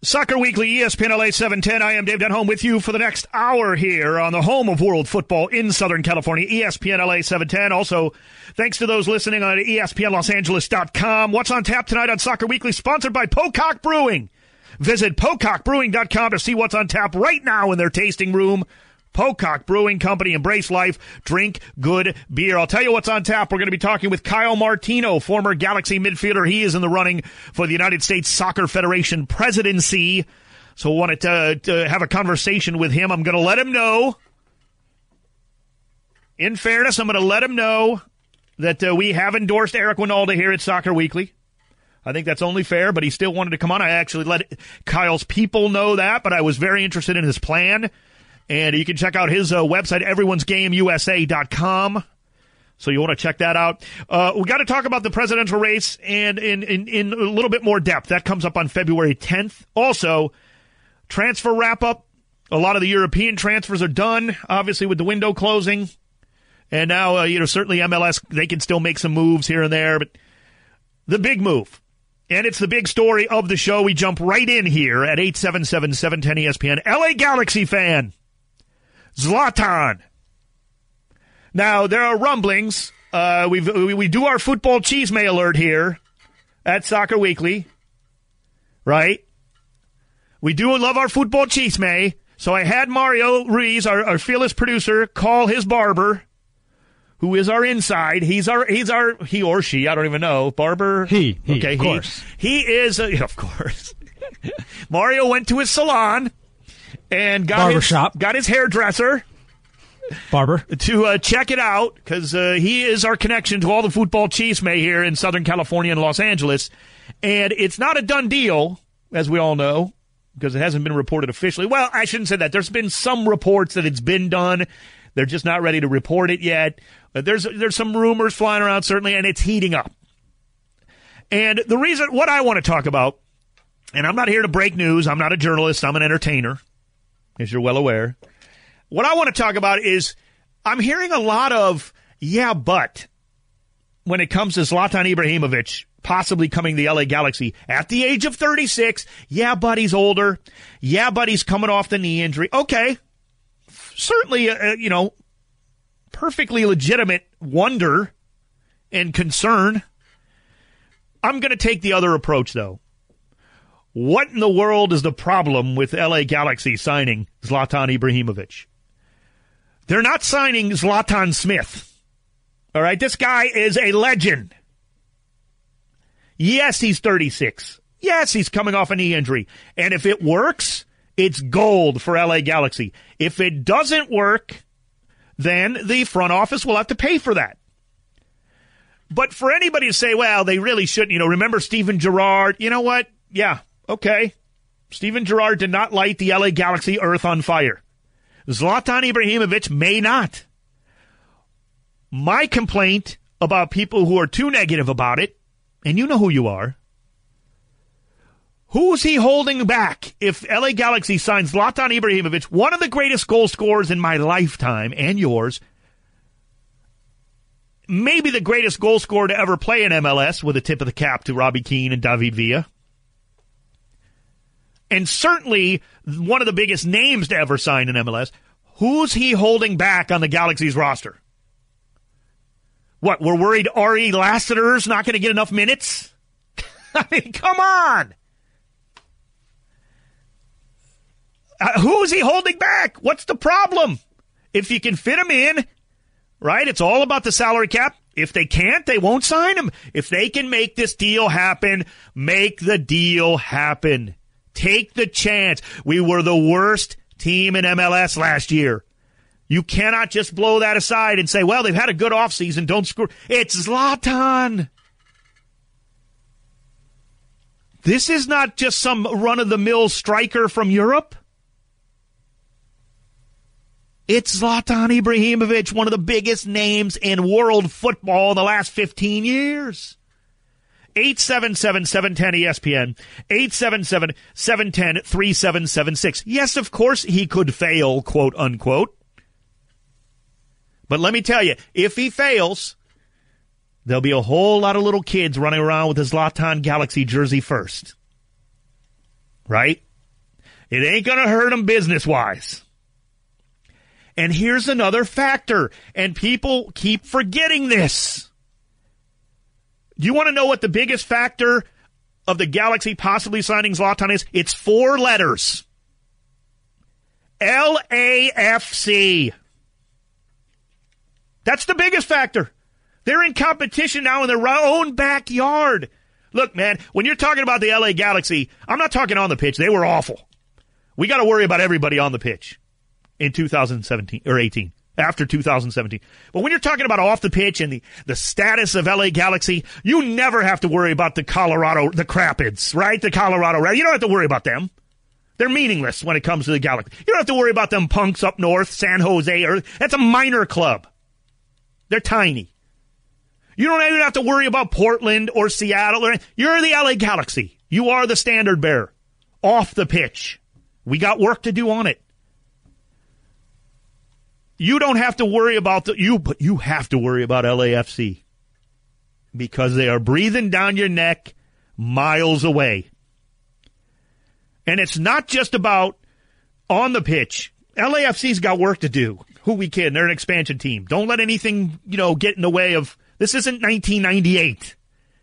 Soccer Weekly, ESPN LA 710. I am Dave Denholm with you for the next hour here on the home of world football in Southern California, ESPN LA 710. Also, thanks to those listening on ESPNLosAngeles.com. What's on tap tonight on Soccer Weekly, sponsored by Pocock Brewing. Visit PocockBrewing.com to see what's on tap right now in their tasting room. Pocock Brewing Company, embrace life, drink good beer. I'll tell you what's on tap. We're going to be talking with Kyle Martino, former Galaxy midfielder. He is in the running for the United States Soccer Federation presidency. So wanted to, to have a conversation with him. I'm going to let him know. In fairness, I'm going to let him know that uh, we have endorsed Eric Wynalda here at Soccer Weekly. I think that's only fair, but he still wanted to come on. I actually let Kyle's people know that, but I was very interested in his plan. And you can check out his uh, website, everyone'sgameusa.com. So you want to check that out. Uh, we got to talk about the presidential race and in, in, in a little bit more depth. That comes up on February 10th. Also, transfer wrap up. A lot of the European transfers are done, obviously, with the window closing. And now, uh, you know, certainly MLS, they can still make some moves here and there, but the big move. And it's the big story of the show. We jump right in here at 877 710 ESPN. LA Galaxy fan. Zlatan. Now, there are rumblings. Uh, we we do our football chisme alert here at Soccer Weekly, right? We do love our football chisme. So I had Mario Ruiz, our, our fearless producer, call his barber, who is our inside. He's our he's our he or she. I don't even know. Barber. He. he okay. Of he. course. He is. A, of course. Mario went to his salon and got Barber his, got his hairdresser barber to uh, check it out because uh, he is our connection to all the football chiefs may here in Southern California and Los Angeles, and it's not a done deal as we all know because it hasn't been reported officially. Well, I shouldn't say that. There's been some reports that it's been done. They're just not ready to report it yet. But there's there's some rumors flying around certainly, and it's heating up. And the reason, what I want to talk about, and I'm not here to break news. I'm not a journalist. I'm an entertainer as you're well aware. What I want to talk about is I'm hearing a lot of, yeah, but when it comes to Zlatan Ibrahimovic possibly coming to the LA Galaxy at the age of 36. Yeah, but he's older. Yeah, but he's coming off the knee injury. Okay. Certainly, uh, uh you know, perfectly legitimate wonder and concern. I'm going to take the other approach, though. What in the world is the problem with LA Galaxy signing Zlatan Ibrahimovic? They're not signing Zlatan Smith. All right, this guy is a legend. Yes, he's 36. Yes, he's coming off a knee injury. And if it works, it's gold for LA Galaxy. If it doesn't work, then the front office will have to pay for that. But for anybody to say, well, they really shouldn't, you know, remember Steven Gerrard? You know what? Yeah, Okay. Steven Gerrard did not light the LA Galaxy Earth on fire. Zlatan Ibrahimovic may not. My complaint about people who are too negative about it, and you know who you are, who's he holding back if LA Galaxy signs Zlatan Ibrahimovic, one of the greatest goal scorers in my lifetime and yours, maybe the greatest goal scorer to ever play in MLS with a tip of the cap to Robbie Keane and David Villa and certainly one of the biggest names to ever sign in MLS. Who's he holding back on the Galaxy's roster? What, we're worried Ari Lassiter's not going to get enough minutes? I mean, come on. Uh, who is he holding back? What's the problem? If you can fit him in, right? It's all about the salary cap. If they can't, they won't sign him. If they can make this deal happen, make the deal happen. Take the chance. We were the worst team in MLS last year. You cannot just blow that aside and say, well, they've had a good offseason. Don't screw. It's Zlatan. This is not just some run of the mill striker from Europe. It's Zlatan Ibrahimovic, one of the biggest names in world football in the last 15 years. 877 710 ESPN, 877 710 3776. Yes, of course he could fail, quote unquote. But let me tell you, if he fails, there'll be a whole lot of little kids running around with his Zlatan Galaxy jersey first. Right? It ain't going to hurt them business wise. And here's another factor, and people keep forgetting this. Do you want to know what the biggest factor of the Galaxy possibly signing Zlatan is? It's four letters. LAFC. That's the biggest factor. They're in competition now in their own backyard. Look, man, when you're talking about the LA Galaxy, I'm not talking on the pitch. They were awful. We got to worry about everybody on the pitch in 2017 or 18 after 2017. But when you're talking about off the pitch and the, the status of LA Galaxy, you never have to worry about the Colorado, the Crapids, right? The Colorado, you don't have to worry about them. They're meaningless when it comes to the Galaxy. You don't have to worry about them punks up north, San Jose, or that's a minor club. They're tiny. You don't even have to worry about Portland or Seattle or you're the LA Galaxy. You are the standard bearer off the pitch. We got work to do on it. You don't have to worry about the you, but you have to worry about LAFC because they are breathing down your neck miles away. And it's not just about on the pitch. LAFC's got work to do. Who we kidding? They're an expansion team. Don't let anything, you know, get in the way of this isn't 1998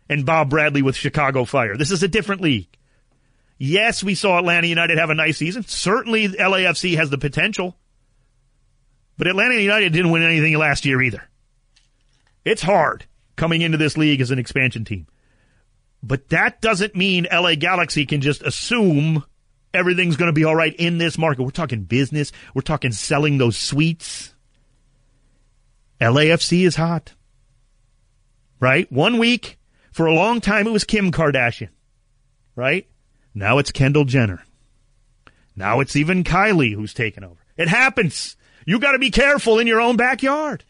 and Bob Bradley with Chicago Fire. This is a different league. Yes, we saw Atlanta United have a nice season. Certainly LAFC has the potential. But Atlanta United didn't win anything last year either. It's hard coming into this league as an expansion team. But that doesn't mean LA Galaxy can just assume everything's going to be all right in this market. We're talking business. We're talking selling those suites. LAFC is hot. Right? One week, for a long time, it was Kim Kardashian. Right? Now it's Kendall Jenner. Now it's even Kylie who's taken over. It happens. You got to be careful in your own backyard.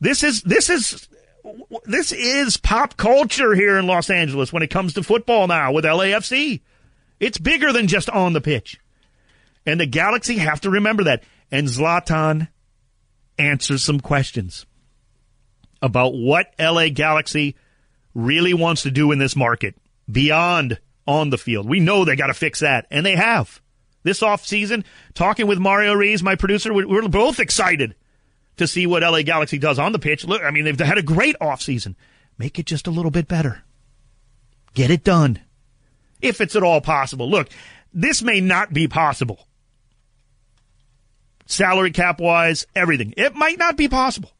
This is this is this is pop culture here in Los Angeles when it comes to football now with LAFC. It's bigger than just on the pitch. And the Galaxy have to remember that. And Zlatan answers some questions about what LA Galaxy really wants to do in this market beyond on the field. We know they got to fix that, and they have this offseason, talking with Mario Reis, my producer, we're both excited to see what LA Galaxy does on the pitch. Look, I mean, they've had a great offseason. Make it just a little bit better. Get it done. If it's at all possible. Look, this may not be possible. Salary cap wise, everything. It might not be possible.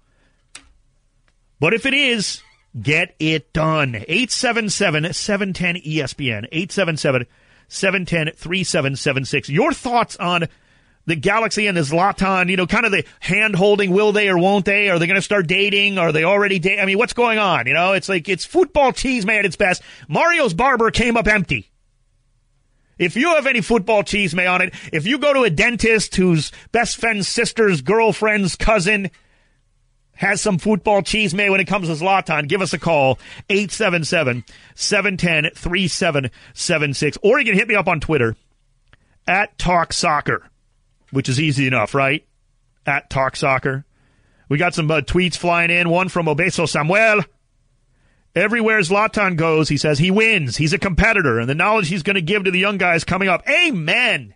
But if it is, get it done. 877 710 ESPN. 877 710 3776. Your thoughts on the Galaxy and the Zlatan, you know, kind of the hand holding, will they or won't they? Are they going to start dating? Are they already dating? I mean, what's going on? You know, it's like, it's football cheese man at its best. Mario's barber came up empty. If you have any football chisme on it, if you go to a dentist whose best friend's sister's girlfriend's cousin has some football chisme when it comes to Zlatan, give us a call, 877-710-3776. Or you can hit me up on Twitter, at Talk Soccer, which is easy enough, right? At Talk Soccer. We got some uh, tweets flying in. One from Obeso Samuel. Everywhere Zlatan goes, he says he wins. He's a competitor, and the knowledge he's going to give to the young guys coming up. Amen.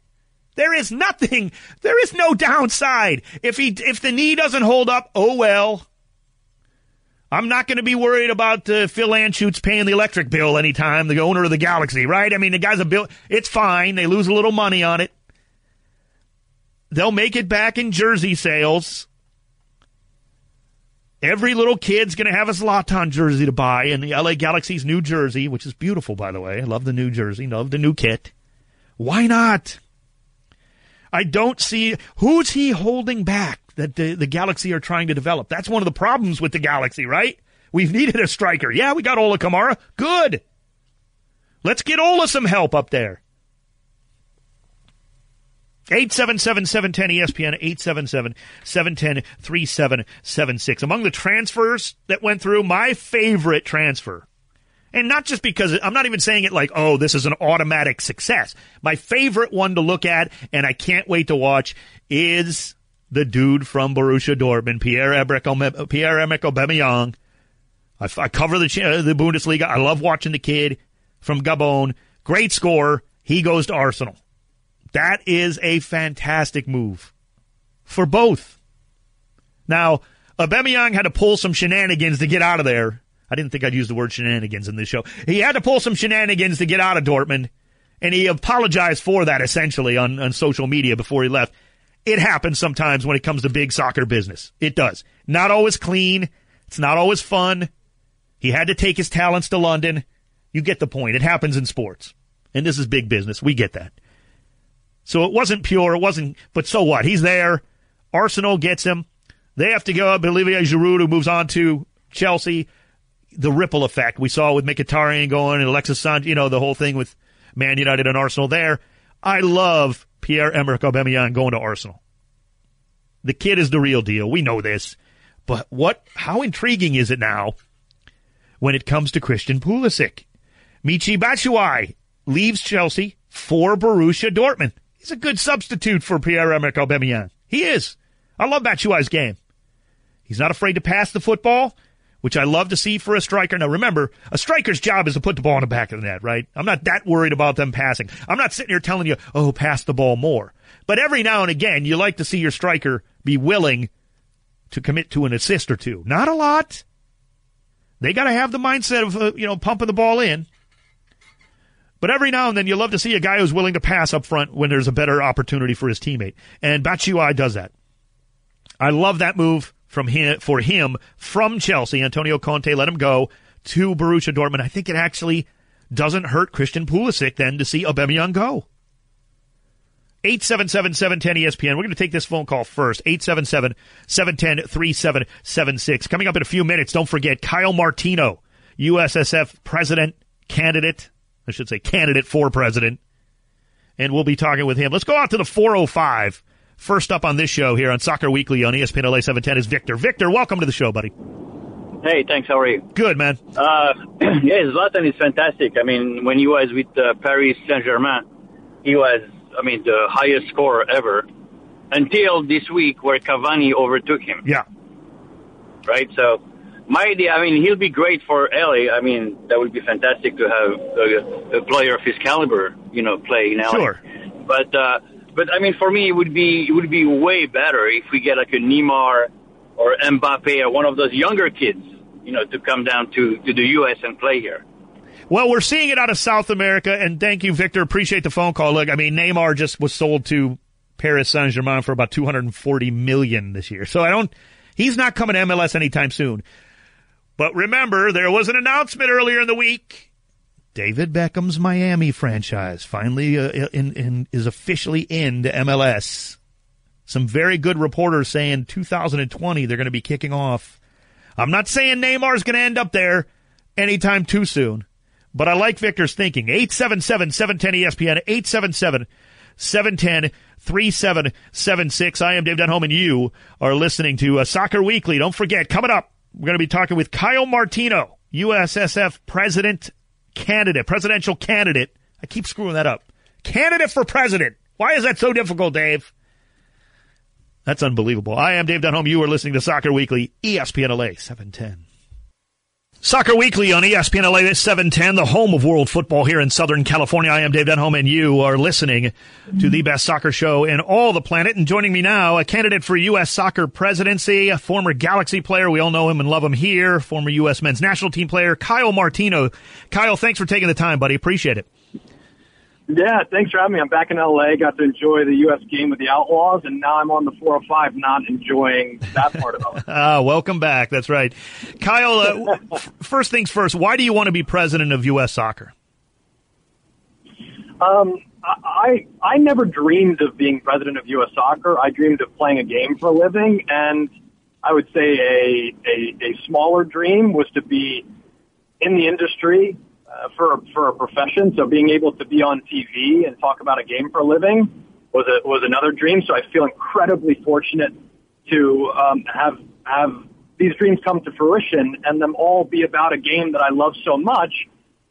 There is nothing. There is no downside. If he if the knee doesn't hold up, oh well. I'm not going to be worried about uh, Phil Anschutz paying the electric bill anytime, the owner of the Galaxy, right? I mean, the guy's a bill. It's fine. They lose a little money on it. They'll make it back in jersey sales. Every little kid's going to have a Zlatan jersey to buy in the LA Galaxy's new jersey, which is beautiful, by the way. I love the new jersey, love the new kit. Why not? I don't see who's he holding back that the, the Galaxy are trying to develop. That's one of the problems with the Galaxy, right? We've needed a striker. Yeah, we got Ola Kamara. Good. Let's get Ola some help up there. 877-710 ESPN, 877-710-3776. Among the transfers that went through, my favorite transfer and not just because I'm not even saying it like, oh, this is an automatic success. My favorite one to look at, and I can't wait to watch, is the dude from Borussia Dortmund, Pierre-Emerick Aubameyang. I, I cover the, uh, the Bundesliga. I love watching the kid from Gabon. Great score. He goes to Arsenal. That is a fantastic move for both. Now, Aubameyang had to pull some shenanigans to get out of there. I didn't think I'd use the word shenanigans in this show. He had to pull some shenanigans to get out of Dortmund, and he apologized for that essentially on, on social media before he left. It happens sometimes when it comes to big soccer business. It does. Not always clean. It's not always fun. He had to take his talents to London. You get the point. It happens in sports. And this is big business. We get that. So it wasn't pure. It wasn't, but so what? He's there. Arsenal gets him. They have to go up. Olivier Giroud, who moves on to Chelsea. The ripple effect we saw with Mkhitaryan going and Alexis Sanchez, you know, the whole thing with Man United and Arsenal there. I love Pierre-Emerick Aubameyang going to Arsenal. The kid is the real deal. We know this. But what, how intriguing is it now when it comes to Christian Pulisic? Michy Batshuayi leaves Chelsea for Borussia Dortmund. He's a good substitute for Pierre-Emerick Aubameyang. He is. I love Batshuayi's game. He's not afraid to pass the football, which I love to see for a striker. Now remember, a striker's job is to put the ball in the back of the net, right? I'm not that worried about them passing. I'm not sitting here telling you, oh, pass the ball more. But every now and again, you like to see your striker be willing to commit to an assist or two. Not a lot. They got to have the mindset of, uh, you know, pumping the ball in. But every now and then you love to see a guy who's willing to pass up front when there's a better opportunity for his teammate. And Batshuayi does that. I love that move from him for him from Chelsea. Antonio Conte let him go to Borussia Dortmund. I think it actually doesn't hurt Christian Pulisic then to see Aubameyang go. 877-710-ESPN. We're going to take this phone call first. 877-710-3776. Coming up in a few minutes, don't forget Kyle Martino, USSF president candidate. I should say candidate for president. And we'll be talking with him. Let's go out to the 405. First up on this show here on Soccer Weekly on ESPN LA 710 is Victor. Victor, welcome to the show, buddy. Hey, thanks. How are you? Good, man. Uh, yeah, Zlatan is fantastic. I mean, when he was with uh, Paris Saint Germain, he was, I mean, the highest scorer ever until this week where Cavani overtook him. Yeah. Right? So, my idea, I mean, he'll be great for LA. I mean, that would be fantastic to have a, a player of his caliber, you know, play in LA. Sure. But, uh, but I mean, for me, it would be it would be way better if we get like a Neymar or Mbappe or one of those younger kids, you know, to come down to to the U.S. and play here. Well, we're seeing it out of South America, and thank you, Victor. Appreciate the phone call. Look, I mean, Neymar just was sold to Paris Saint Germain for about 240 million this year, so I don't. He's not coming to MLS anytime soon. But remember, there was an announcement earlier in the week David Beckham's Miami franchise finally uh, in, in, is officially in to MLS. Some very good reporters saying 2020 they're going to be kicking off. I'm not saying Neymar's going to end up there anytime too soon, but I like Victor's thinking. 877-710-ESPN, 877-710-3776. I am Dave Denholm and you are listening to uh, Soccer Weekly. Don't forget, coming up, we're going to be talking with Kyle Martino, USSF president candidate, presidential candidate. I keep screwing that up. Candidate for president. Why is that so difficult, Dave? That's unbelievable. I am Dave Denholm. You are listening to Soccer Weekly, ESPN LA 710. Soccer Weekly on ESPN LA at 710, the home of world football here in Southern California. I am Dave Denholm, and you are listening to the best soccer show in all the planet. And joining me now, a candidate for U.S. soccer presidency, a former Galaxy player. We all know him and love him here. Former U.S. men's national team player, Kyle Martino. Kyle, thanks for taking the time, buddy. Appreciate it. Yeah, thanks for having me. I'm back in LA. Got to enjoy the U.S. game with the Outlaws, and now I'm on the 405, not enjoying that part of it. ah, welcome back. That's right, Kyle. Uh, f- first things first. Why do you want to be president of U.S. Soccer? Um, I I never dreamed of being president of U.S. Soccer. I dreamed of playing a game for a living, and I would say a a, a smaller dream was to be in the industry uh, for for a profession. So being able to be on TV and talk about a game for a living was a, was another dream. So I feel incredibly fortunate to um, have have these dreams come to fruition and them all be about a game that I love so much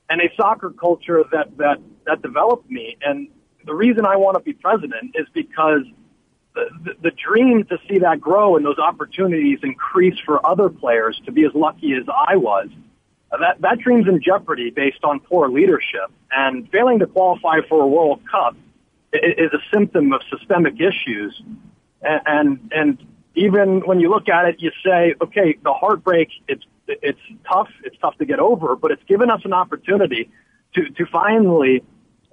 and a soccer culture that that that developed me. And the reason I want to be president is because the, the, the dream to see that grow and those opportunities increase for other players to be as lucky as I was that that dream's in jeopardy based on poor leadership and failing to qualify for a World Cup is a symptom of systemic issues. And, and, and even when you look at it, you say, okay, the heartbreak, it's, it's tough. It's tough to get over, but it's given us an opportunity to, to finally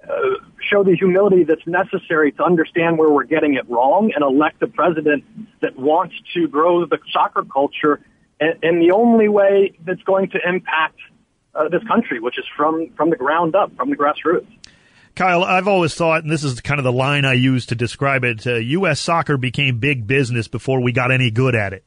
uh, show the humility that's necessary to understand where we're getting it wrong and elect a president that wants to grow the soccer culture in, in the only way that's going to impact uh, this country, which is from, from the ground up, from the grassroots. Kyle, I've always thought, and this is kind of the line I use to describe it, uh, U.S. soccer became big business before we got any good at it.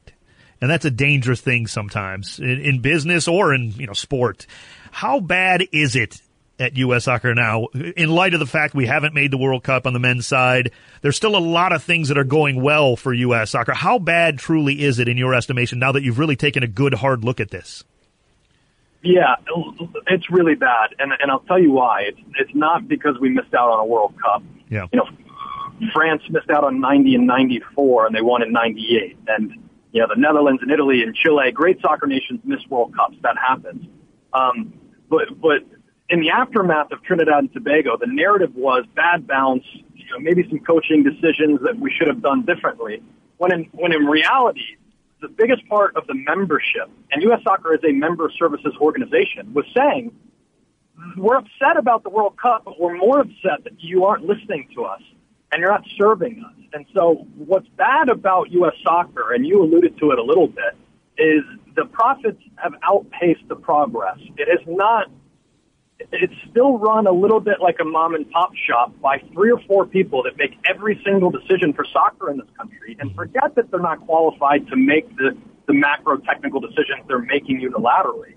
And that's a dangerous thing sometimes in, in business or in, you know, sport. How bad is it at U.S. soccer now in light of the fact we haven't made the World Cup on the men's side? There's still a lot of things that are going well for U.S. soccer. How bad truly is it in your estimation now that you've really taken a good hard look at this? Yeah, it's really bad, and and I'll tell you why. It's it's not because we missed out on a World Cup. Yeah, you know, France missed out on '90 and '94, and they won in '98, and you know the Netherlands and Italy and Chile, great soccer nations, miss World Cups. That happens. Um, but but in the aftermath of Trinidad and Tobago, the narrative was bad bounce, you know, maybe some coaching decisions that we should have done differently. When in when in reality, the biggest part of the membership, and U.S. Soccer is a member services organization, was saying, we're upset about the World Cup, but we're more upset that you aren't listening to us and you're not serving us. And so what's bad about U.S. soccer, and you alluded to it a little bit, is the profits have outpaced the progress. It is not it's still run a little bit like a mom and pop shop by three or four people that make every single decision for soccer in this country and forget that they're not qualified to make the, the macro technical decisions they're making unilaterally.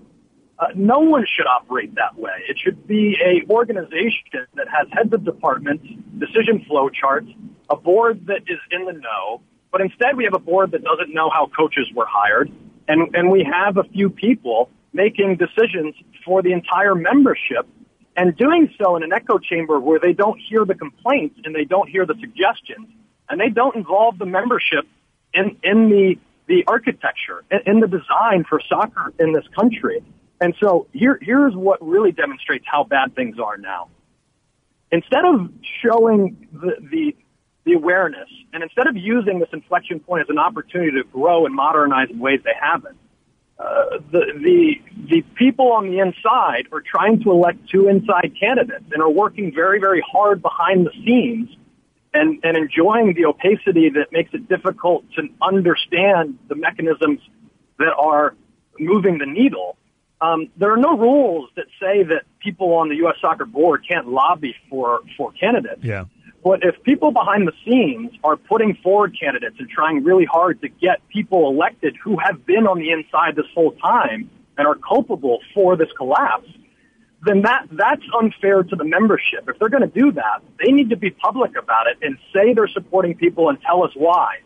Uh, no one should operate that way. It should be a organization that has heads of departments, decision flow charts, a board that is in the know, but instead we have a board that doesn't know how coaches were hired, and, and we have a few people making decisions for the entire membership and doing so in an echo chamber where they don't hear the complaints and they don't hear the suggestions and they don't involve the membership in, in the, the architecture, in, in the design for soccer in this country. And so here, here's what really demonstrates how bad things are now. Instead of showing the, the, the awareness and instead of using this inflection point as an opportunity to grow and modernize in ways they haven't, uh, the the the people on the inside are trying to elect two inside candidates and are working very very hard behind the scenes and and enjoying the opacity that makes it difficult to understand the mechanisms that are moving the needle. Um, there are no rules that say that people on the U.S. Soccer Board can't lobby for for candidates. Yeah. But if people behind the scenes are putting forward candidates and trying really hard to get people elected who have been on the inside this whole time and are culpable for this collapse, then that that's unfair to the membership. If they're going to do that, they need to be public about it and say they're supporting people and tell us why.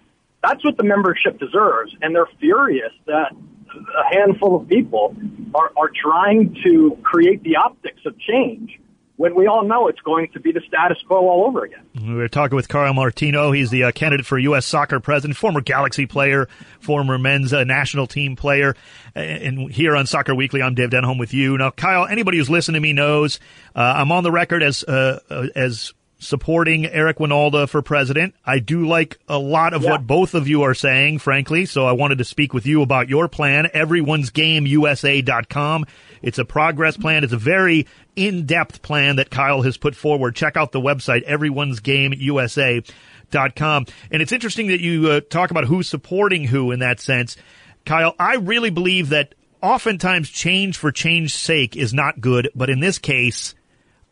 That's what the membership deserves, and they're furious that a handful of people are, are trying to create the optics of change when we all know it's going to be the status quo all over again. We're talking with Kyle Martino. He's the uh, candidate for U.S. soccer president, former Galaxy player, former men's uh, national team player. And here on Soccer Weekly, I'm Dave Denholm with you. Now, Kyle, anybody who's listened to me knows uh, I'm on the record as uh, uh, as supporting Eric Wynalda for president. I do like a lot of yeah. what both of you are saying, frankly. So I wanted to speak with you about your plan, everyone'sgameusa.com. It's a progress plan. It's a very in-depth plan that Kyle has put forward. Check out the website, everyone'sgameusa.com. And it's interesting that you uh, talk about who's supporting who in that sense. Kyle, I really believe that oftentimes change for change's sake is not good, but in this case,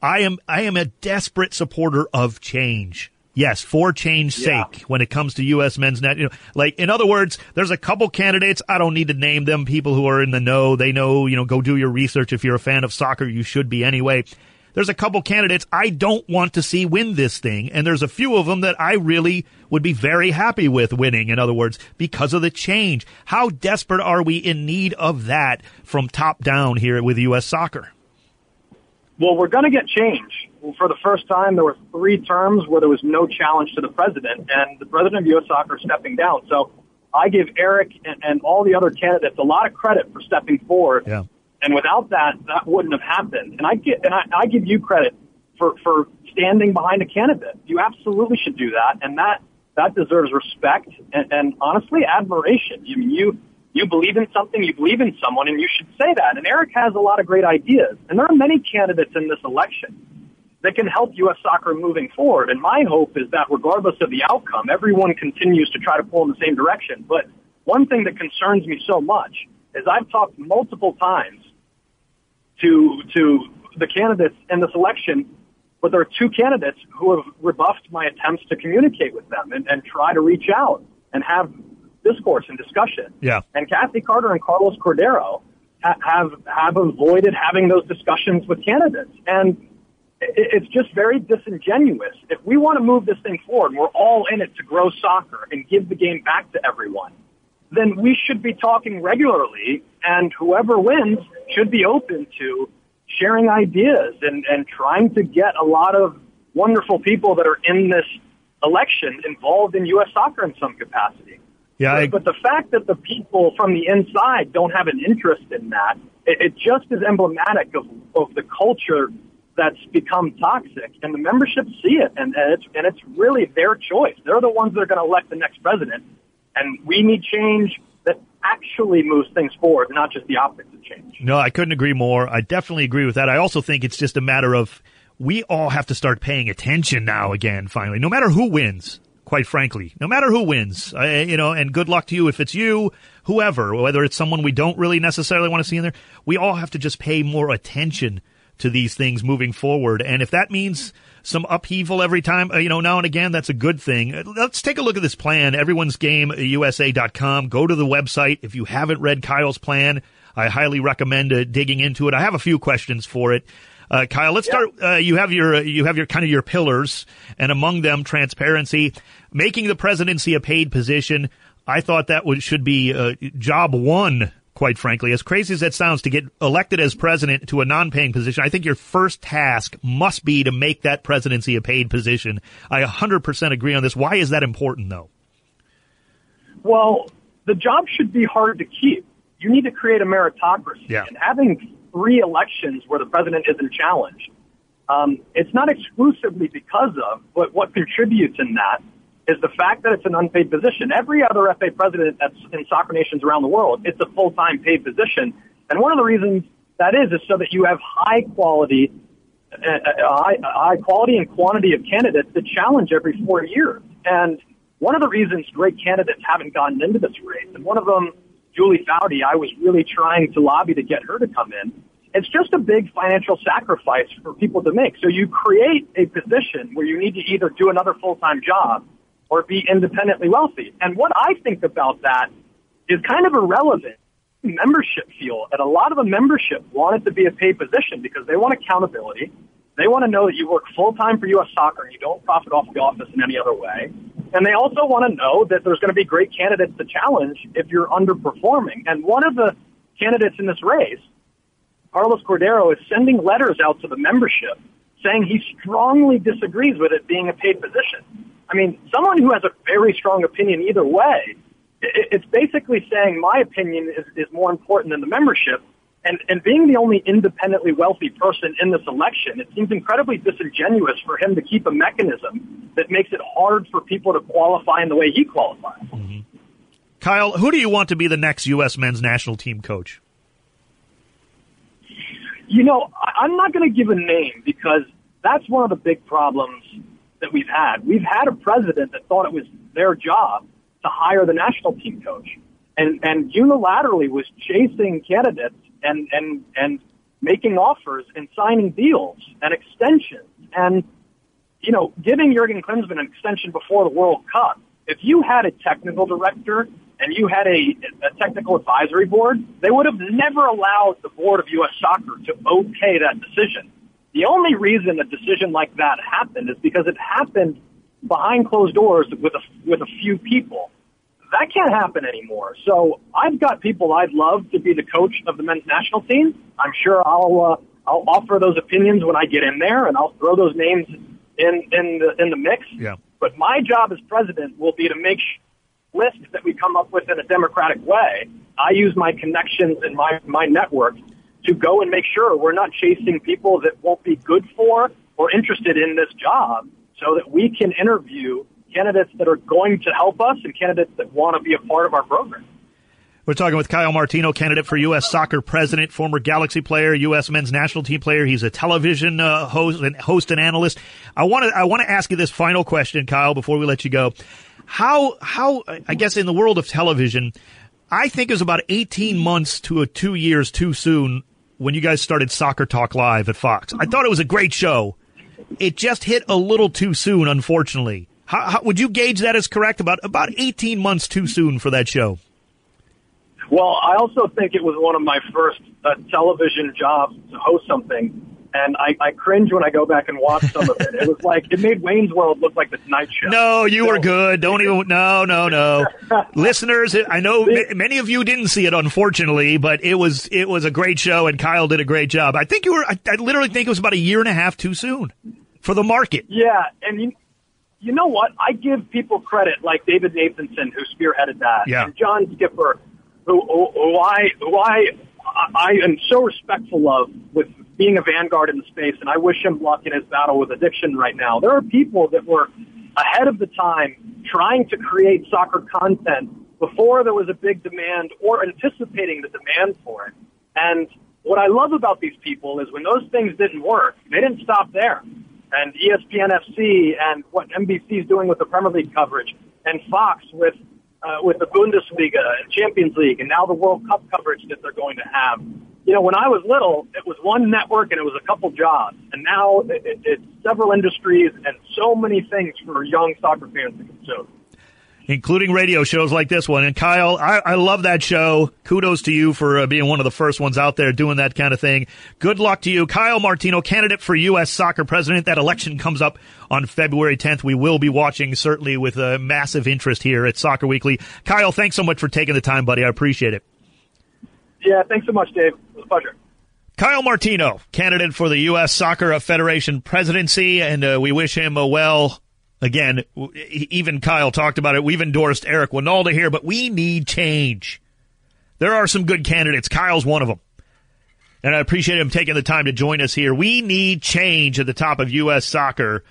I am I am a desperate supporter of change. Yes, for change's yeah. sake when it comes to U.S. men's net. You know, like in other words, there's a couple candidates. I don't need to name them. People who are in the know, they know. You know, go do your research. If you're a fan of soccer, you should be anyway. There's a couple candidates I don't want to see win this thing, and there's a few of them that I really would be very happy with winning. In other words, because of the change. How desperate are we in need of that from top down here with U.S. soccer? Well, we're going to get change. For the first time, there were three terms where there was no challenge to the president, and the president of U.S. Soccer stepping down. So I give Eric and, and all the other candidates a lot of credit for stepping forward. Yeah. And without that, that wouldn't have happened. And I get, and I, I give you credit for, for standing behind a candidate. You absolutely should do that. And that, that deserves respect and, and honestly admiration. I mean, you, you believe in something, you believe in someone, and you should say that. And Eric has a lot of great ideas. And there are many candidates in this election that can help U.S. soccer moving forward. And my hope is that regardless of the outcome, everyone continues to try to pull in the same direction. But one thing that concerns me so much is I've talked multiple times to, to the candidates in this election, but there are two candidates who have rebuffed my attempts to communicate with them and, and try to reach out and have discourse and discussion. Yeah. And Kathy Carter and Carlos Cordeiro have, have avoided having those discussions with candidates. And it's just very disingenuous. If we want to move this thing forward, we're all in it to grow soccer and give the game back to everyone, then we should be talking regularly and whoever wins should be open to sharing ideas and, and trying to get a lot of wonderful people that are in this election involved in U.S. soccer in some capacity. Yeah, I, but, the fact that the people from the inside don't have an interest in that, it, it just is emblematic of, of the culture that's become toxic, and the membership see it, and, and it's and it's really their choice. They're the ones that are going to elect the next president, and we need change that actually moves things forward, not just the optics of change. No, I couldn't agree more. I definitely agree with that. I also think it's just a matter of we all have to start paying attention now again. Finally, no matter who wins. Quite frankly, no matter who wins, I, you know, and good luck to you if it's you, whoever, whether it's someone we don't really necessarily want to see in there, we all have to just pay more attention to these things moving forward. And if that means some upheaval every time, uh, you know, now and again, that's a good thing. Uh, let's take a look at this plan. Everyone's game, USA.com. Go to the website. If you haven't read Kyle's plan, I highly recommend uh, digging into it. I have a few questions for it. Uh, Kyle, let's start. Uh, you have your you have your kind of your pillars, and among them, transparency, making the presidency a paid position. I thought that would should be uh, job one quite frankly. As crazy as that sounds, to get elected as president to a non-paying position, I think your first task must be to make that presidency a paid position. I 100% agree on this. Why is that important, though? Well, the job should be hard to keep. You need to create a meritocracy. Yeah. And having three elections where the president isn't challenged, um, it's not exclusively because of, but what contributes in that is the fact that it's an unpaid position. Every other FA president that's in soccer nations around the world, it's a full-time paid position. And one of the reasons that is is so that you have high quality, uh, uh, high, high quality and quantity of candidates that challenge every four years. And one of the reasons great candidates haven't gotten into this race, and one of them, Julie Foudy, I was really trying to lobby to get her to come in. It's just a big financial sacrifice for people to make. So you create a position where you need to either do another full-time job or be independently wealthy. And what I think about that is kind of irrelevant. Membership feel, and a lot of the membership want it to be a paid position because they want accountability. They want to know that you work full time for U.S. soccer and you don't profit off the office in any other way. And they also want to know that there's going to be great candidates to challenge if you're underperforming. And one of the candidates in this race, Carlos Cordeiro, is sending letters out to the membership saying he strongly disagrees with it being a paid position. I mean, someone who has a very strong opinion either way, it's basically saying my opinion is, is more important than the membership. And, and being the only independently wealthy person in this election, it seems incredibly disingenuous for him to keep a mechanism that makes it hard for people to qualify in the way he qualifies. Mm-hmm. Kyle, who do you want to be the next U.S. men's national team coach? You know, I'm not going to give a name because that's one of the big problems that we've had. We've had a president that thought it was their job to hire the national team coach and, and unilaterally was chasing candidates and, and, and making offers and signing deals and extensions and, you know, giving Jurgen Klinsmann an extension before the World Cup. If you had a technical director and you had a, a technical advisory board, they would have never allowed the board of U.S. soccer to okay that decision. The only reason a decision like that happened is because it happened behind closed doors with a, with a few people. That can't happen anymore. So I've got people I'd love to be the coach of the men's national team. I'm sure I'll uh, I'll offer those opinions when I get in there, and I'll throw those names in in the in the mix. Yeah. But my job as president will be to make lists that we come up with in a democratic way. I use my connections and my my network to go and make sure we're not chasing people that won't be good for or interested in this job so that we can interview candidates that are going to help us and candidates that want to be a part of our program. We're talking with Kyle Martino, candidate for U.S. soccer president, former Galaxy player, U.S. men's national team player. He's a television uh, host and host and analyst. I want to I want to ask you this final question, Kyle, before we let you go. How how I guess in the world of television, I think it was about 18 months to a two years too soon when you guys started Soccer Talk Live at Fox. I thought it was a great show. It just hit a little too soon, unfortunately. How, how would you gauge that as correct? About about 18 months too soon for that show. Well, I also think it was one of my first uh, television jobs to host something, and I, I cringe when I go back and watch some of it. It was like it made Wayne's World look like the Tonight Show. No, you so, were good. Don't even. No, no, no. Listeners, I know many of you didn't see it, unfortunately, but it was it was a great show, and Kyle did a great job. I think you were. I, I literally think it was about a year and a half too soon for the market. Yeah, and you, you know what? I give people credit, like David Nathanson, who spearheaded that, yeah. and John Skipper who, who I who I I am so respectful of with being a vanguard in the space, and I wish him luck in his battle with addiction right now. There are people that were ahead of the time trying to create soccer content before there was a big demand or anticipating the demand for it. And what I love about these people is when those things didn't work, they didn't stop there. And ESPN FC and what NBC is doing with the Premier League coverage and Fox with uh, with the Bundesliga and Champions League, and now the World Cup coverage that they're going to have. You know, when I was little, it was one network and it was a couple jobs, and now it, it, it's several industries and so many things for young soccer fans to consume including radio shows like this one. And Kyle, I, I love that show. Kudos to you for uh, being one of the first ones out there doing that kind of thing. Good luck to you. Kyle Martino, candidate for U.S. soccer president. That election comes up on February 10th. We will be watching certainly with a massive interest here at Soccer Weekly. Kyle, thanks so much for taking the time, buddy. I appreciate it. Yeah, thanks so much, Dave. It was a pleasure. Kyle Martino, candidate for the U.S. Soccer Federation presidency, and uh, we wish him a well Again, even Kyle talked about it. We've endorsed Eric Wynalda here, but we need change. There are some good candidates. Kyle's one of them. And I appreciate him taking the time to join us here. We need change at the top of U.S. soccer.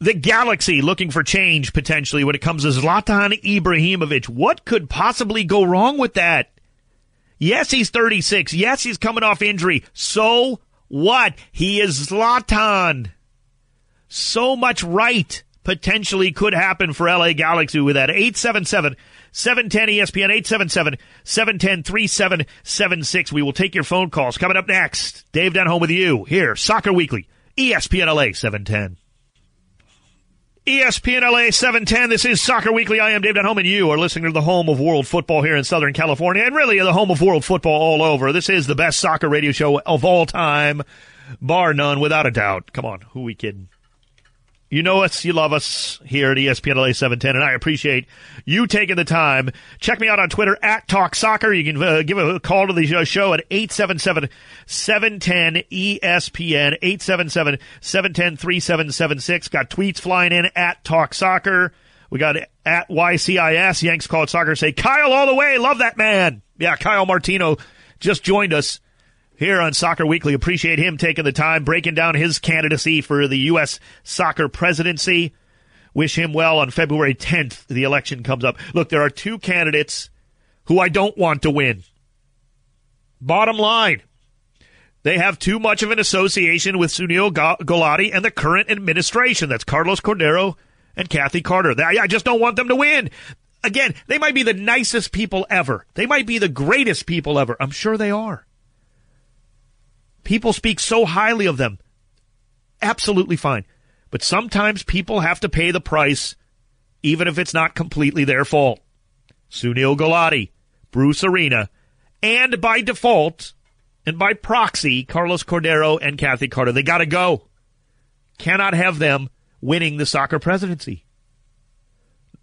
The Galaxy looking for change potentially when it comes to Zlatan Ibrahimovic. What could possibly go wrong with that? Yes, he's 36. Yes, he's coming off injury. So what? He is Zlatan so much right potentially could happen for LA Galaxy with that. 877 710 ESPN 877 710 3776. We will take your phone calls. Coming up next, Dave Denholm with you here, Soccer Weekly, ESPN LA 710. ESPN LA 710. This is Soccer Weekly. I am Dave Denholm, and you are listening to the home of world football here in Southern California, and really the home of world football all over. This is the best soccer radio show of all time, bar none, without a doubt. Come on, who we kidding? You know us, you love us here at ESPN LA 710, and I appreciate you taking the time. Check me out on Twitter at Talk Soccer. You can uh, give a call to the show at 877-710-ESPN, 877-710-3776. Got tweets flying in at Talk Soccer. We got at YCIS, Yanks Call It Soccer, say, Kyle all the way, love that man. Yeah, Kyle Martino just joined us here on Soccer Weekly. Appreciate him taking the time, breaking down his candidacy for the U.S. soccer presidency. Wish him well on February 10th. The election comes up. Look, there are two candidates who I don't want to win. Bottom line, they have too much of an association with Sunil Gulati and the current administration. That's Carlos Cordeiro and Kathy Carter. I just don't want them to win. Again, they might be the nicest people ever. They might be the greatest people ever. I'm sure they are. People speak so highly of them. Absolutely fine. But sometimes people have to pay the price, even if it's not completely their fault. Sunil Gulati, Bruce Arena, and by default, and by proxy, Carlos Cordeiro and Kathy Carter. They got to go. Cannot have them winning the soccer presidency.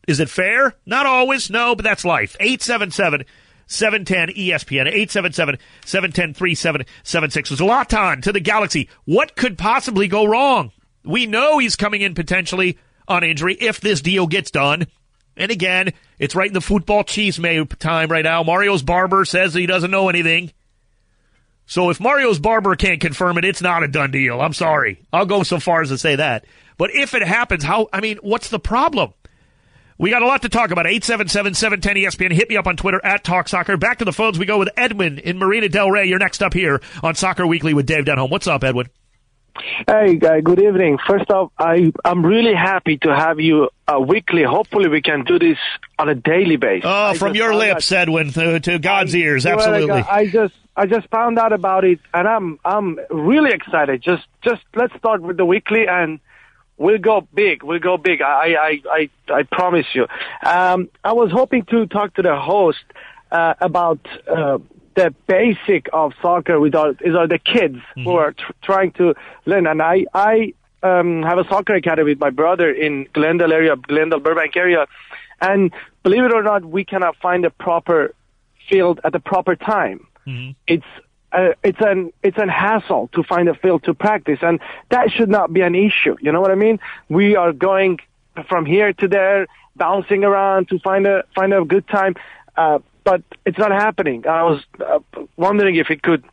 Is it fair? Not always, no, but that's life. 877 710 ESPN, 877 710 3776. Zlatan to the Galaxy. What could possibly go wrong? We know he's coming in potentially on injury if this deal gets done. And again, it's right in the football cheese time right now. Mario's barber says he doesn't know anything. So if Mario's barber can't confirm it, it's not a done deal. I'm sorry. I'll go so far as to say that. But if it happens, how, I mean, what's the problem? We got a lot to talk about. 877-710 ESPN. Hit me up on Twitter at Talk Soccer. Back to the phones we go with Edwin in Marina Del Rey. You're next up here on Soccer Weekly with Dave Denholm. What's up, Edwin? Hey, guy. Good evening. First off, I I'm really happy to have you uh, weekly. Hopefully, we can do this on a daily basis. Oh, I from your lips, out- Edwin, to, to God's I- ears. you know what, Absolutely. I, I just I just found out about it, and I'm I'm really excited. Just just let's start with the weekly, and we'll go big. We'll go big. I I I I promise you. Um, I was hoping to talk to the host uh, about. Uh, the basic of soccer with our, is are the kids who are tr- trying to learn, and I I um, have a soccer academy with my brother in Glendale area, Glendale Burbank area, and believe it or not, we cannot find a proper field at the proper time. It's uh, it's an it's an hassle to find a field to practice, and that should not be an issue. You know what I mean? We are going from here to there, bouncing around to find a find a good time, uh, but it's not happening. I was uh, wondering if it could,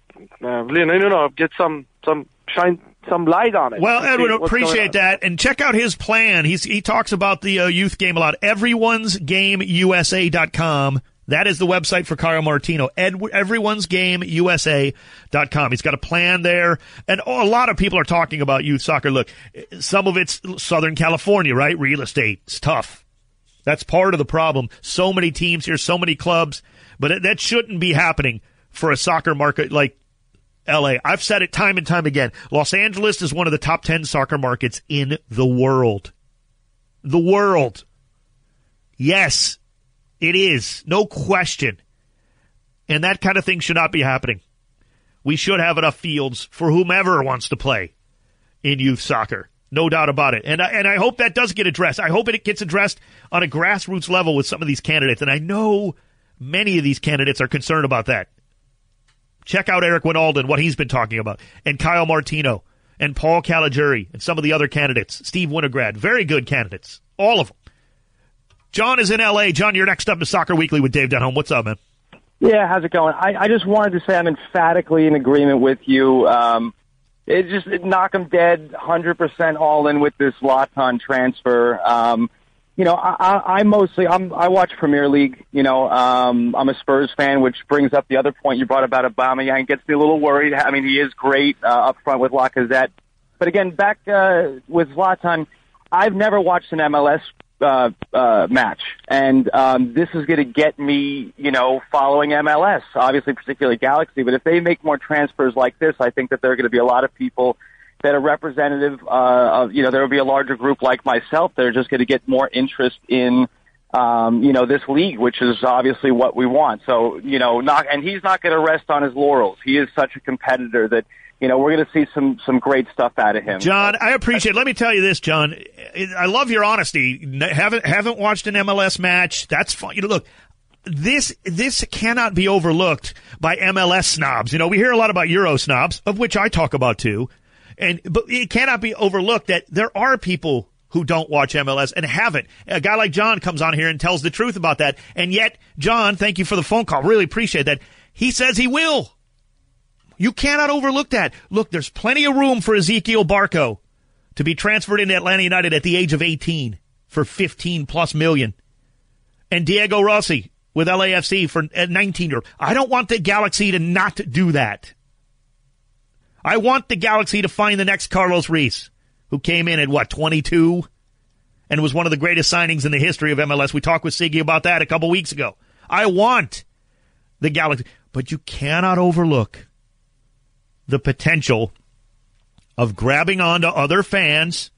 uh, you know, get some some shine some light on it. Well, Edwin, appreciate that, and check out his plan. He's he talks about the uh, youth game a lot. Everyone's Game USA.com. That is the website for Kyle Martino. Ed, Everyone's Game USA.com. He's got a plan there, and oh, a lot of people are talking about youth soccer. Look, some of it's Southern California, right? Real estate, it's tough. That's part of the problem. So many teams here, so many clubs, but that shouldn't be happening for a soccer market like LA. I've said it time and time again. Los Angeles is one of the top 10 soccer markets in the world. The world. Yes, it is. No question. And that kind of thing should not be happening. We should have enough fields for whomever wants to play in youth soccer. No doubt about it. And I, and I hope that does get addressed. I hope it gets addressed on a grassroots level with some of these candidates. And I know many of these candidates are concerned about that. Check out Eric Wynalda, what he's been talking about, and Kyle Martino, and Paul Caligiuri, and some of the other candidates. Steve Winograd, very good candidates, all of them. John is in L.A. John, you're next up to Soccer Weekly with Dave Denholm. What's up, man? Yeah, how's it going? I, I just wanted to say I'm emphatically in agreement with you. Um, it just it knock 'em dead, 100% all in with this Zlatan transfer. Um, you know, I, I, I mostly I'm, I watch Premier League. You know, um, I'm a Spurs fan, which brings up the other point you brought about Obama. gets me a little worried. I mean, he is great uh, up front with Lacazette, but again, back uh, with Zlatan, I've never watched an MLS uh, uh, match, and um, this is going to get me, you know, following MLS. Obviously, particularly Galaxy. But if they make more transfers like this, I think that there are going to be a lot of people that are representative uh, of, you know, there will be a larger group like myself that are just going to get more interest in, um, you know, this league, which is obviously what we want. So, you know, not, and he's not going to rest on his laurels. He is such a competitor that, you know, we're going to see some, some great stuff out of him. John, I appreciate. Let me tell you this, John. I love your honesty. Haven't haven't watched an MLS match. That's fine. You know, look, this this cannot be overlooked by MLS snobs. You know, we hear a lot about Euro snobs, of which I talk about too, and but it cannot be overlooked that there are people who don't watch MLS and haven't. A guy like John comes on here and tells the truth about that, and yet, John, thank you for the phone call. Really appreciate that. He says he will. You cannot overlook that. Look, there's plenty of room for Ezequiel Barco to be transferred into Atlanta United at the age of 18 for 15 plus million. And Diego Rossi with LAFC for a 19 year. I don't want the Galaxy to not do that. I want the Galaxy to find the next Carlos Ruiz, who came in at what, 22? And was one of the greatest signings in the history of MLS. We talked with Sigi about that a couple weeks ago. I want the Galaxy, but you cannot overlook the potential of grabbing onto other fans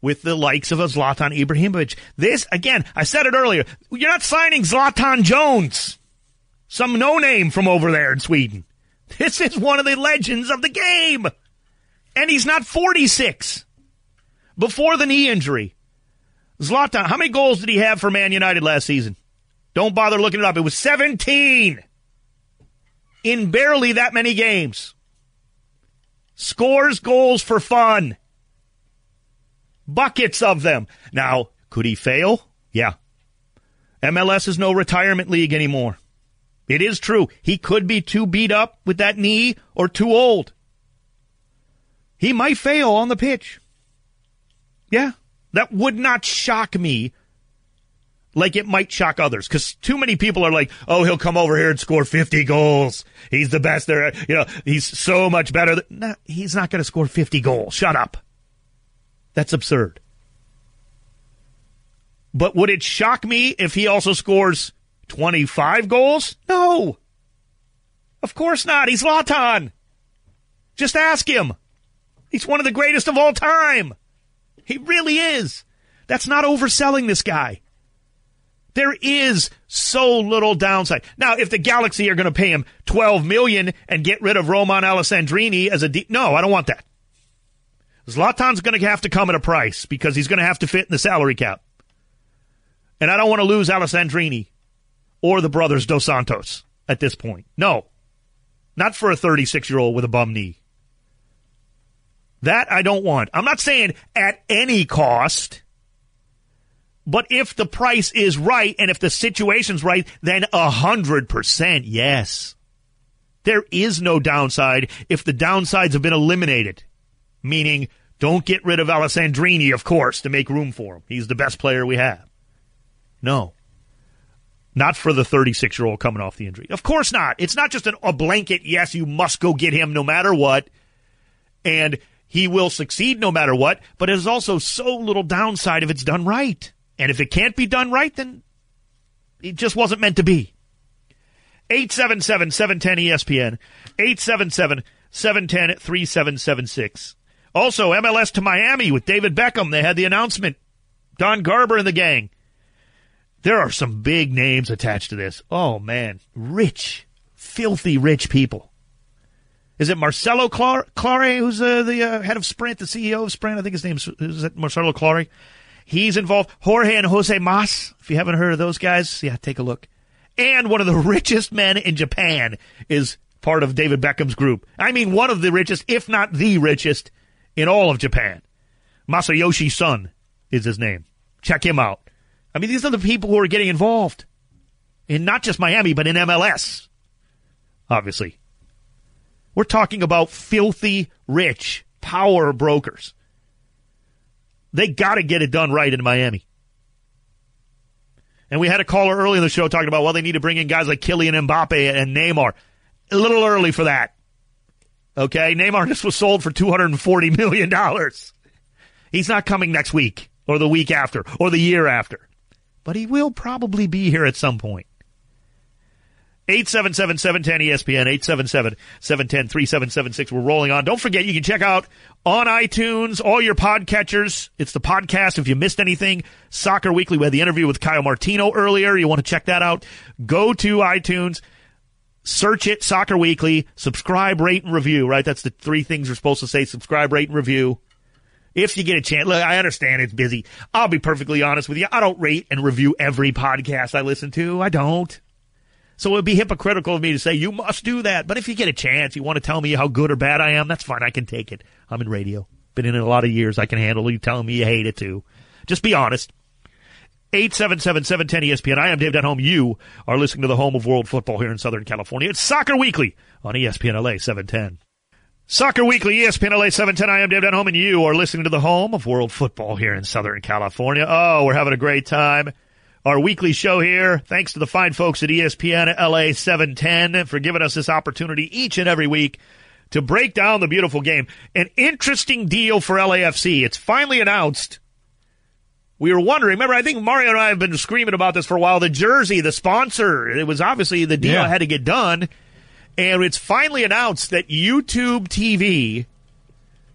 with the likes of a Zlatan Ibrahimovic. This, again, I said it earlier, you're not signing Zlatan Jones, some no name from over there in Sweden. This is one of the legends of the game. And he's not 46. Before the knee injury. Zlatan, how many goals did he have for Man United last season? Don't bother looking it up. It was 17 in barely that many games scores goals for fun. Buckets of them. Now, could he fail? Yeah. MLS is no retirement league anymore. It is true. He could be too beat up with that knee or too old. He might fail on the pitch. Yeah, that would not shock me like it might shock others because too many people are like, oh, he'll come over here and score 50 goals. He's the best there. You know, he's so much better. Than, nah, he's not going to score 50 goals. Shut up. That's absurd. But would it shock me if he also scores 25 goals? No. Of course not. He's Zlatan. Just ask him. He's one of the greatest of all time. He really is. That's not overselling this guy. There is so little downside. Now, if the Galaxy are going to pay him 12 million and get rid of Romain Alessandrini as a de- no, I don't want that. Zlatan's going to have to come at a price because he's going to have to fit in the salary cap. And I don't want to lose Alessandrini or the brothers Dos Santos at this point. No. Not for a 36 year old with a bum knee. That I don't want. I'm not saying at any cost. But if the price is right and if the situation's right, then a hundred percent yes. There is no downside if the downsides have been eliminated. Meaning, don't get rid of Alessandrini, of course, to make room for him. He's the best player we have. No. Not for the 36 year old coming off the injury. Of course not. It's not just an, a blanket, yes, you must go get him no matter what. And he will succeed no matter what, but it is also so little downside if it's done right. And if it can't be done right, then it just wasn't meant to be. 877 710 ESPN, 877 710 3776. Also, MLS to Miami with David Beckham. They had the announcement. Don Garber and the gang. There are some big names attached to this. Oh, man. Rich, filthy rich people. Is it Marcelo Claure, Claure who's uh, the uh, head of Sprint, the CEO of Sprint? I think his name's is it Marcelo Claure? He's involved. Jorge and Jose Mas. If you haven't heard of those guys, yeah, take a look. And one of the richest men in Japan is part of David Beckham's group. I mean, one of the richest, if not the richest, in all of Japan. Masayoshi Son is his name. Check him out. I mean, these are the people who are getting involved in not just Miami, but in MLS. Obviously. We're talking about filthy rich power brokers. They got to get it done right in Miami. And we had a caller early in the show talking about, well, they need to bring in guys like Kylian Mbappe and Neymar. A little early for that. Okay, Neymar just was sold for $240 million. He's not coming next week or the week after or the year after. But he will probably be here at some point. 877-710-ESPN, 877-710-3776. We're rolling on. Don't forget, you can check out on iTunes, all your podcatchers. It's the podcast. If you missed anything, Soccer Weekly, we had the interview with Kyle Martino earlier. You want to check that out. Go to iTunes, search it, Soccer Weekly, subscribe, rate, and review, right? That's the three things you're supposed to say. Subscribe, rate, and review. If you get a chance, look, I understand it's busy. I'll be perfectly honest with you. I don't rate and review every podcast I listen to. I don't. So it would be hypocritical of me to say you must do that. But if you get a chance, you want to tell me how good or bad I am, that's fine. I can take it. I'm in radio. Been in it a lot of years. I can handle you telling me you hate it too. Just be honest. 877-710-ESPN. I am Dave Denholm. You are listening to the home of world football here in Southern California. It's Soccer Weekly on ESPN LA 710. Soccer Weekly, ESPN LA 710. I am Dave Denholm, and you are listening to the home of world football here in Southern California. Oh, we're having a great time our weekly show here. Thanks to the fine folks at ESPN LA 710 for giving us this opportunity each and every week to break down the beautiful game. An interesting deal for LAFC. It's finally announced. We were wondering, remember, I think Mario and I have been screaming about this for a while. The jersey, the sponsor, it was obviously the deal Yeah. had to get done. And it's finally announced that YouTube TV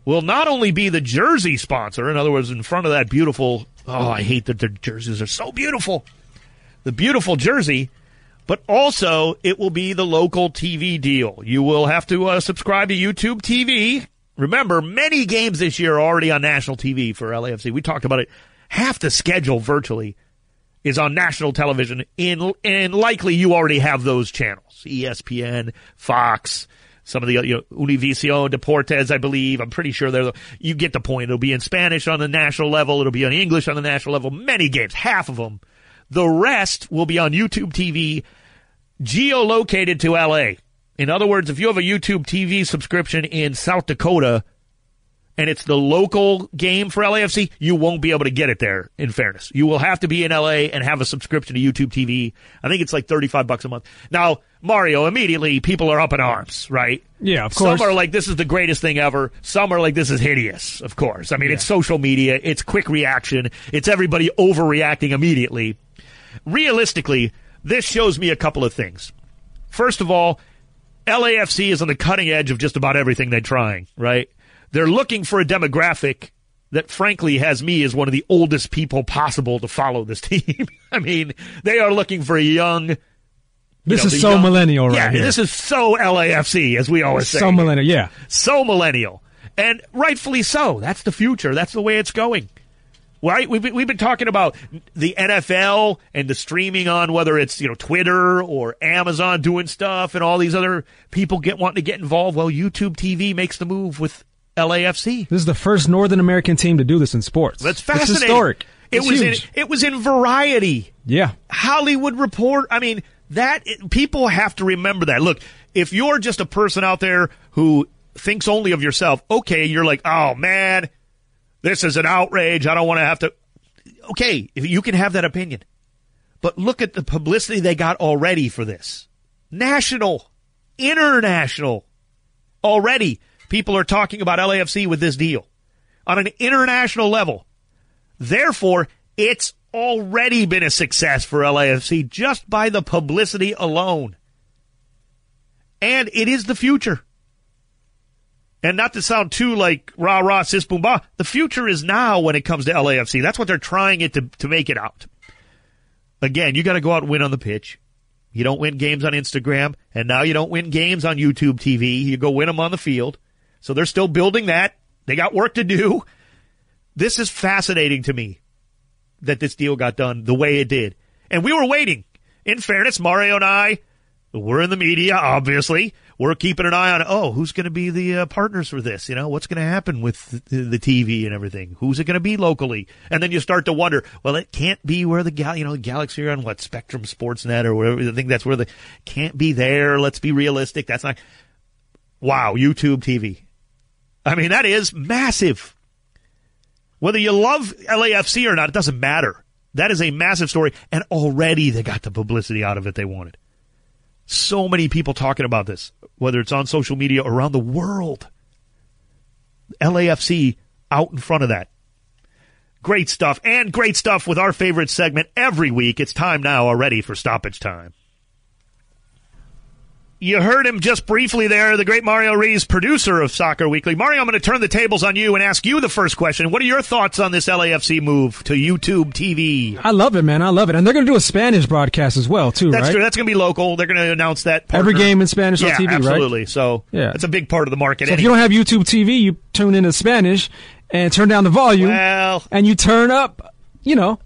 will not only be the jersey sponsor, in other words, in front of that beautiful, oh, I hate that their jerseys are so beautiful, the beautiful jersey, but also it will be the local TV deal. You will have to uh, subscribe to YouTube TV. Remember, many games this year are already on national TV for LAFC. We talked about it. Half the schedule virtually is on national television, in, and likely you already have those channels: ESPN, Fox, some of the you know, Univision, Deportes, I believe. I'm pretty sure they're. The, you get the point. It'll be in Spanish on the national level. It'll be in English on the national level. Many games, half of them. The rest will be on YouTube TV. geolocated to LA. In other words, if you have a YouTube TV subscription in South Dakota and it's the local game for LAFC, you won't be able to get it there, in fairness. You will have to be in LA and have a subscription to YouTube TV. I think it's like 35 bucks a month. Now, Mario, immediately people are up in arms, right? Yeah, of course. Some are like, this is the greatest thing ever. Some are like, this is hideous, of course. I mean, it's social media. It's quick reaction. It's everybody overreacting immediately. Realistically, this shows me a couple of things. First of all, LAFC is on the cutting edge of just about everything they're trying, right? They're looking for a demographic that frankly has me as one of the oldest people possible to follow this team. I mean, they are looking for a young. This know, is so young- millennial right yeah, here. this is so LAFC, as we always say. so millennial. Yeah. So millennial. And rightfully so. That's the future. That's the way it's going. Right? We've been, we've been talking about the NFL and the streaming on whether it's, you know, Twitter or Amazon doing stuff and all these other people get wanting to get involved. Well, YouTube TV makes the move with LAFC. This is the first Northern American team to do this in sports. That's It's fascinating. historic. It It's was huge. in it was in Variety. yeah. Hollywood Report. I mean, that people have to remember that. Look, if you're just a person out there who thinks only of yourself, okay, you're like, oh man, this is an outrage. I don't want to have to. Okay, if you can have that opinion, but look at the publicity they got already for this. National, international, already people are talking about LAFC with this deal on an international level. Therefore, it's already been a success for LAFC just by the publicity alone. And it is the future. And not to sound too like rah rah sis boom bah, the future is now when it comes to LAFC. That's what they're trying it to, to make it out. Again, you got to go out and win on the pitch. You don't win games on Instagram, and now you don't win games on YouTube TV. You go win them on the field. So they're still building that. They got work to do. This is fascinating to me that this deal got done the way it did. And we were waiting. In fairness, Mario and I, we're in the media, obviously. We're keeping an eye on, oh, who's going to be the uh, partners for this? You know, what's going to happen with the, the TV and everything? Who's it going to be locally? And then you start to wonder, well, it can't be where the, gal, you know, the Galaxy are on what, Spectrum Sportsnet or whatever. I think that's where the, can't be there. Let's be realistic. That's not, wow, YouTube TV. I mean, that is massive. Whether you love LAFC or not, it doesn't matter. That is a massive story, and already they got the publicity out of it they wanted. So many people talking about this, whether it's on social media around the world. LAFC out in front of that. Great stuff, and great stuff with our favorite segment every week. It's time now already for stoppage time. You heard him just briefly there, the great Mario Rees, producer of Soccer Weekly. Mario, I'm going to turn the tables on you and ask you the first question. What are your thoughts on this LAFC move to YouTube TV? I love it, man. I love it. And they're going to do a Spanish broadcast as well, too, That's right? true. That's going to be local. They're going to announce that Every game in Spanish on yeah, TV, right? absolutely. So Yeah. that's a big part of the market. So if you don't have YouTube TV, you tune into Spanish and turn down the volume, well, and you turn up, you know,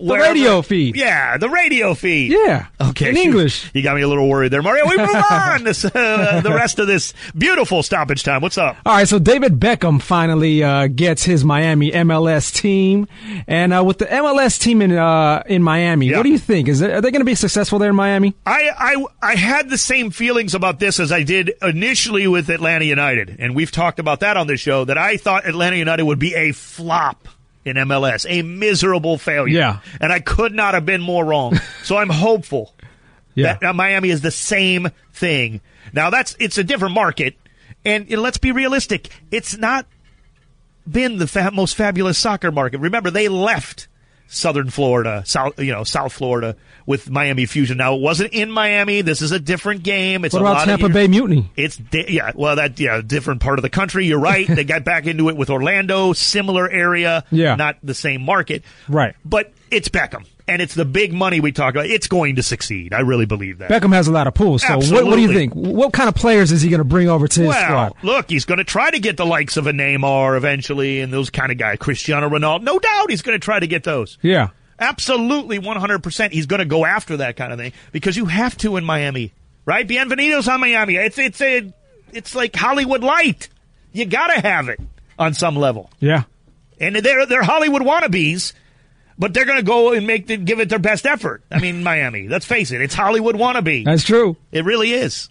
the radio feed. Yeah, the radio feed. Yeah. Okay. In English. You got me a little worried there, Mario. We move on. This, uh, the rest of this beautiful stoppage time. What's up? All right, so David Beckham finally uh, gets his Miami MLS team, and uh, with the MLS team in uh, in Miami, Yeah. what do you think? Is it, are they going to be successful there in Miami? I, I I had the same feelings about this as I did initially with Atlanta United, and we've talked about that on this show. That I thought Atlanta United would be a flop in MLS, a miserable failure. Yeah. and I could not have been more wrong. so I'm hopeful Yeah, that Miami is the same thing. Now that's it's a different market, and let's be realistic. It's not been the fa- most fabulous soccer market. Remember, they left Southern Florida, South you know South Florida with Miami Fusion. Now it wasn't in Miami. This is a different game. It's what a about lot Tampa Bay Mutiny? It's di- yeah, well that yeah, different part of the country. You're right. they got back into it with Orlando, similar area, Yeah. not the same market, Right. But it's Beckham, and it's the big money we talk about. It's going to succeed. I really believe that. Beckham has a lot of pools. So what, what do you think? What kind of players is he going to bring over to his Well, squad? look, he's going to try to get the likes of a Neymar eventually, and those kind of guys, Cristiano Ronaldo. No doubt, he's going to try to get those. Yeah. Absolutely, one hundred percent. He's going to go after that kind of thing because you have to in Miami, right? Bienvenidos on Miami. It's it's a it's like Hollywood light. You got to have it on some level, Yeah. and they're they're Hollywood wannabes. But they're going to go and make the, give it their best effort. I mean, Miami. Let's face it, it's Hollywood wannabe. That's true. It really is.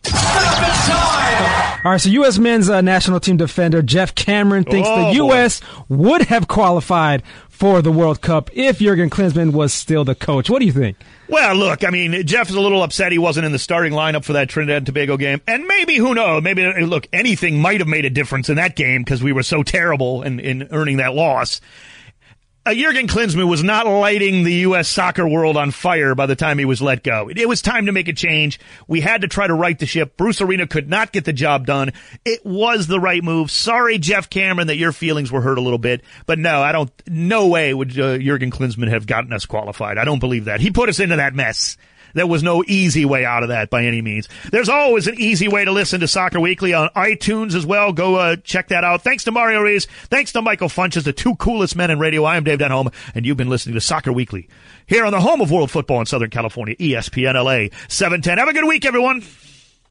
All right, so U.S. men's uh, national team defender Geoff Cameron thinks Oh, the U.S. would have qualified for the World Cup if Jurgen Klinsmann was still the coach. What do you think? Well, look, I mean, Geoff is a little upset he wasn't in the starting lineup for that Trinidad and Tobago game. And maybe, who knows, maybe, look, anything might have made a difference in that game because we were so terrible in, in earning that loss. Uh, Jurgen Klinsmann was not lighting the U.S. soccer world on fire by the time he was let go. It, it was time to make a change. We had to try to right the ship. Bruce Arena could not get the job done. It was the right move. Sorry, Geoff Cameron, that your feelings were hurt a little bit. But no, I don't, no way would uh, Jurgen Klinsmann have gotten us qualified. I don't believe that. He put us into that mess. There was no easy way out of that by any means. There's always an easy way to listen to Soccer Weekly on iTunes as well. Go uh, check that out. Thanks to Mario Rees. Thanks to Michael Funches, the two coolest men in radio. I am Dave Denholm, and you've been listening to Soccer Weekly here on the home of world football in Southern California, ESPN LA 710. Have a good week, everyone.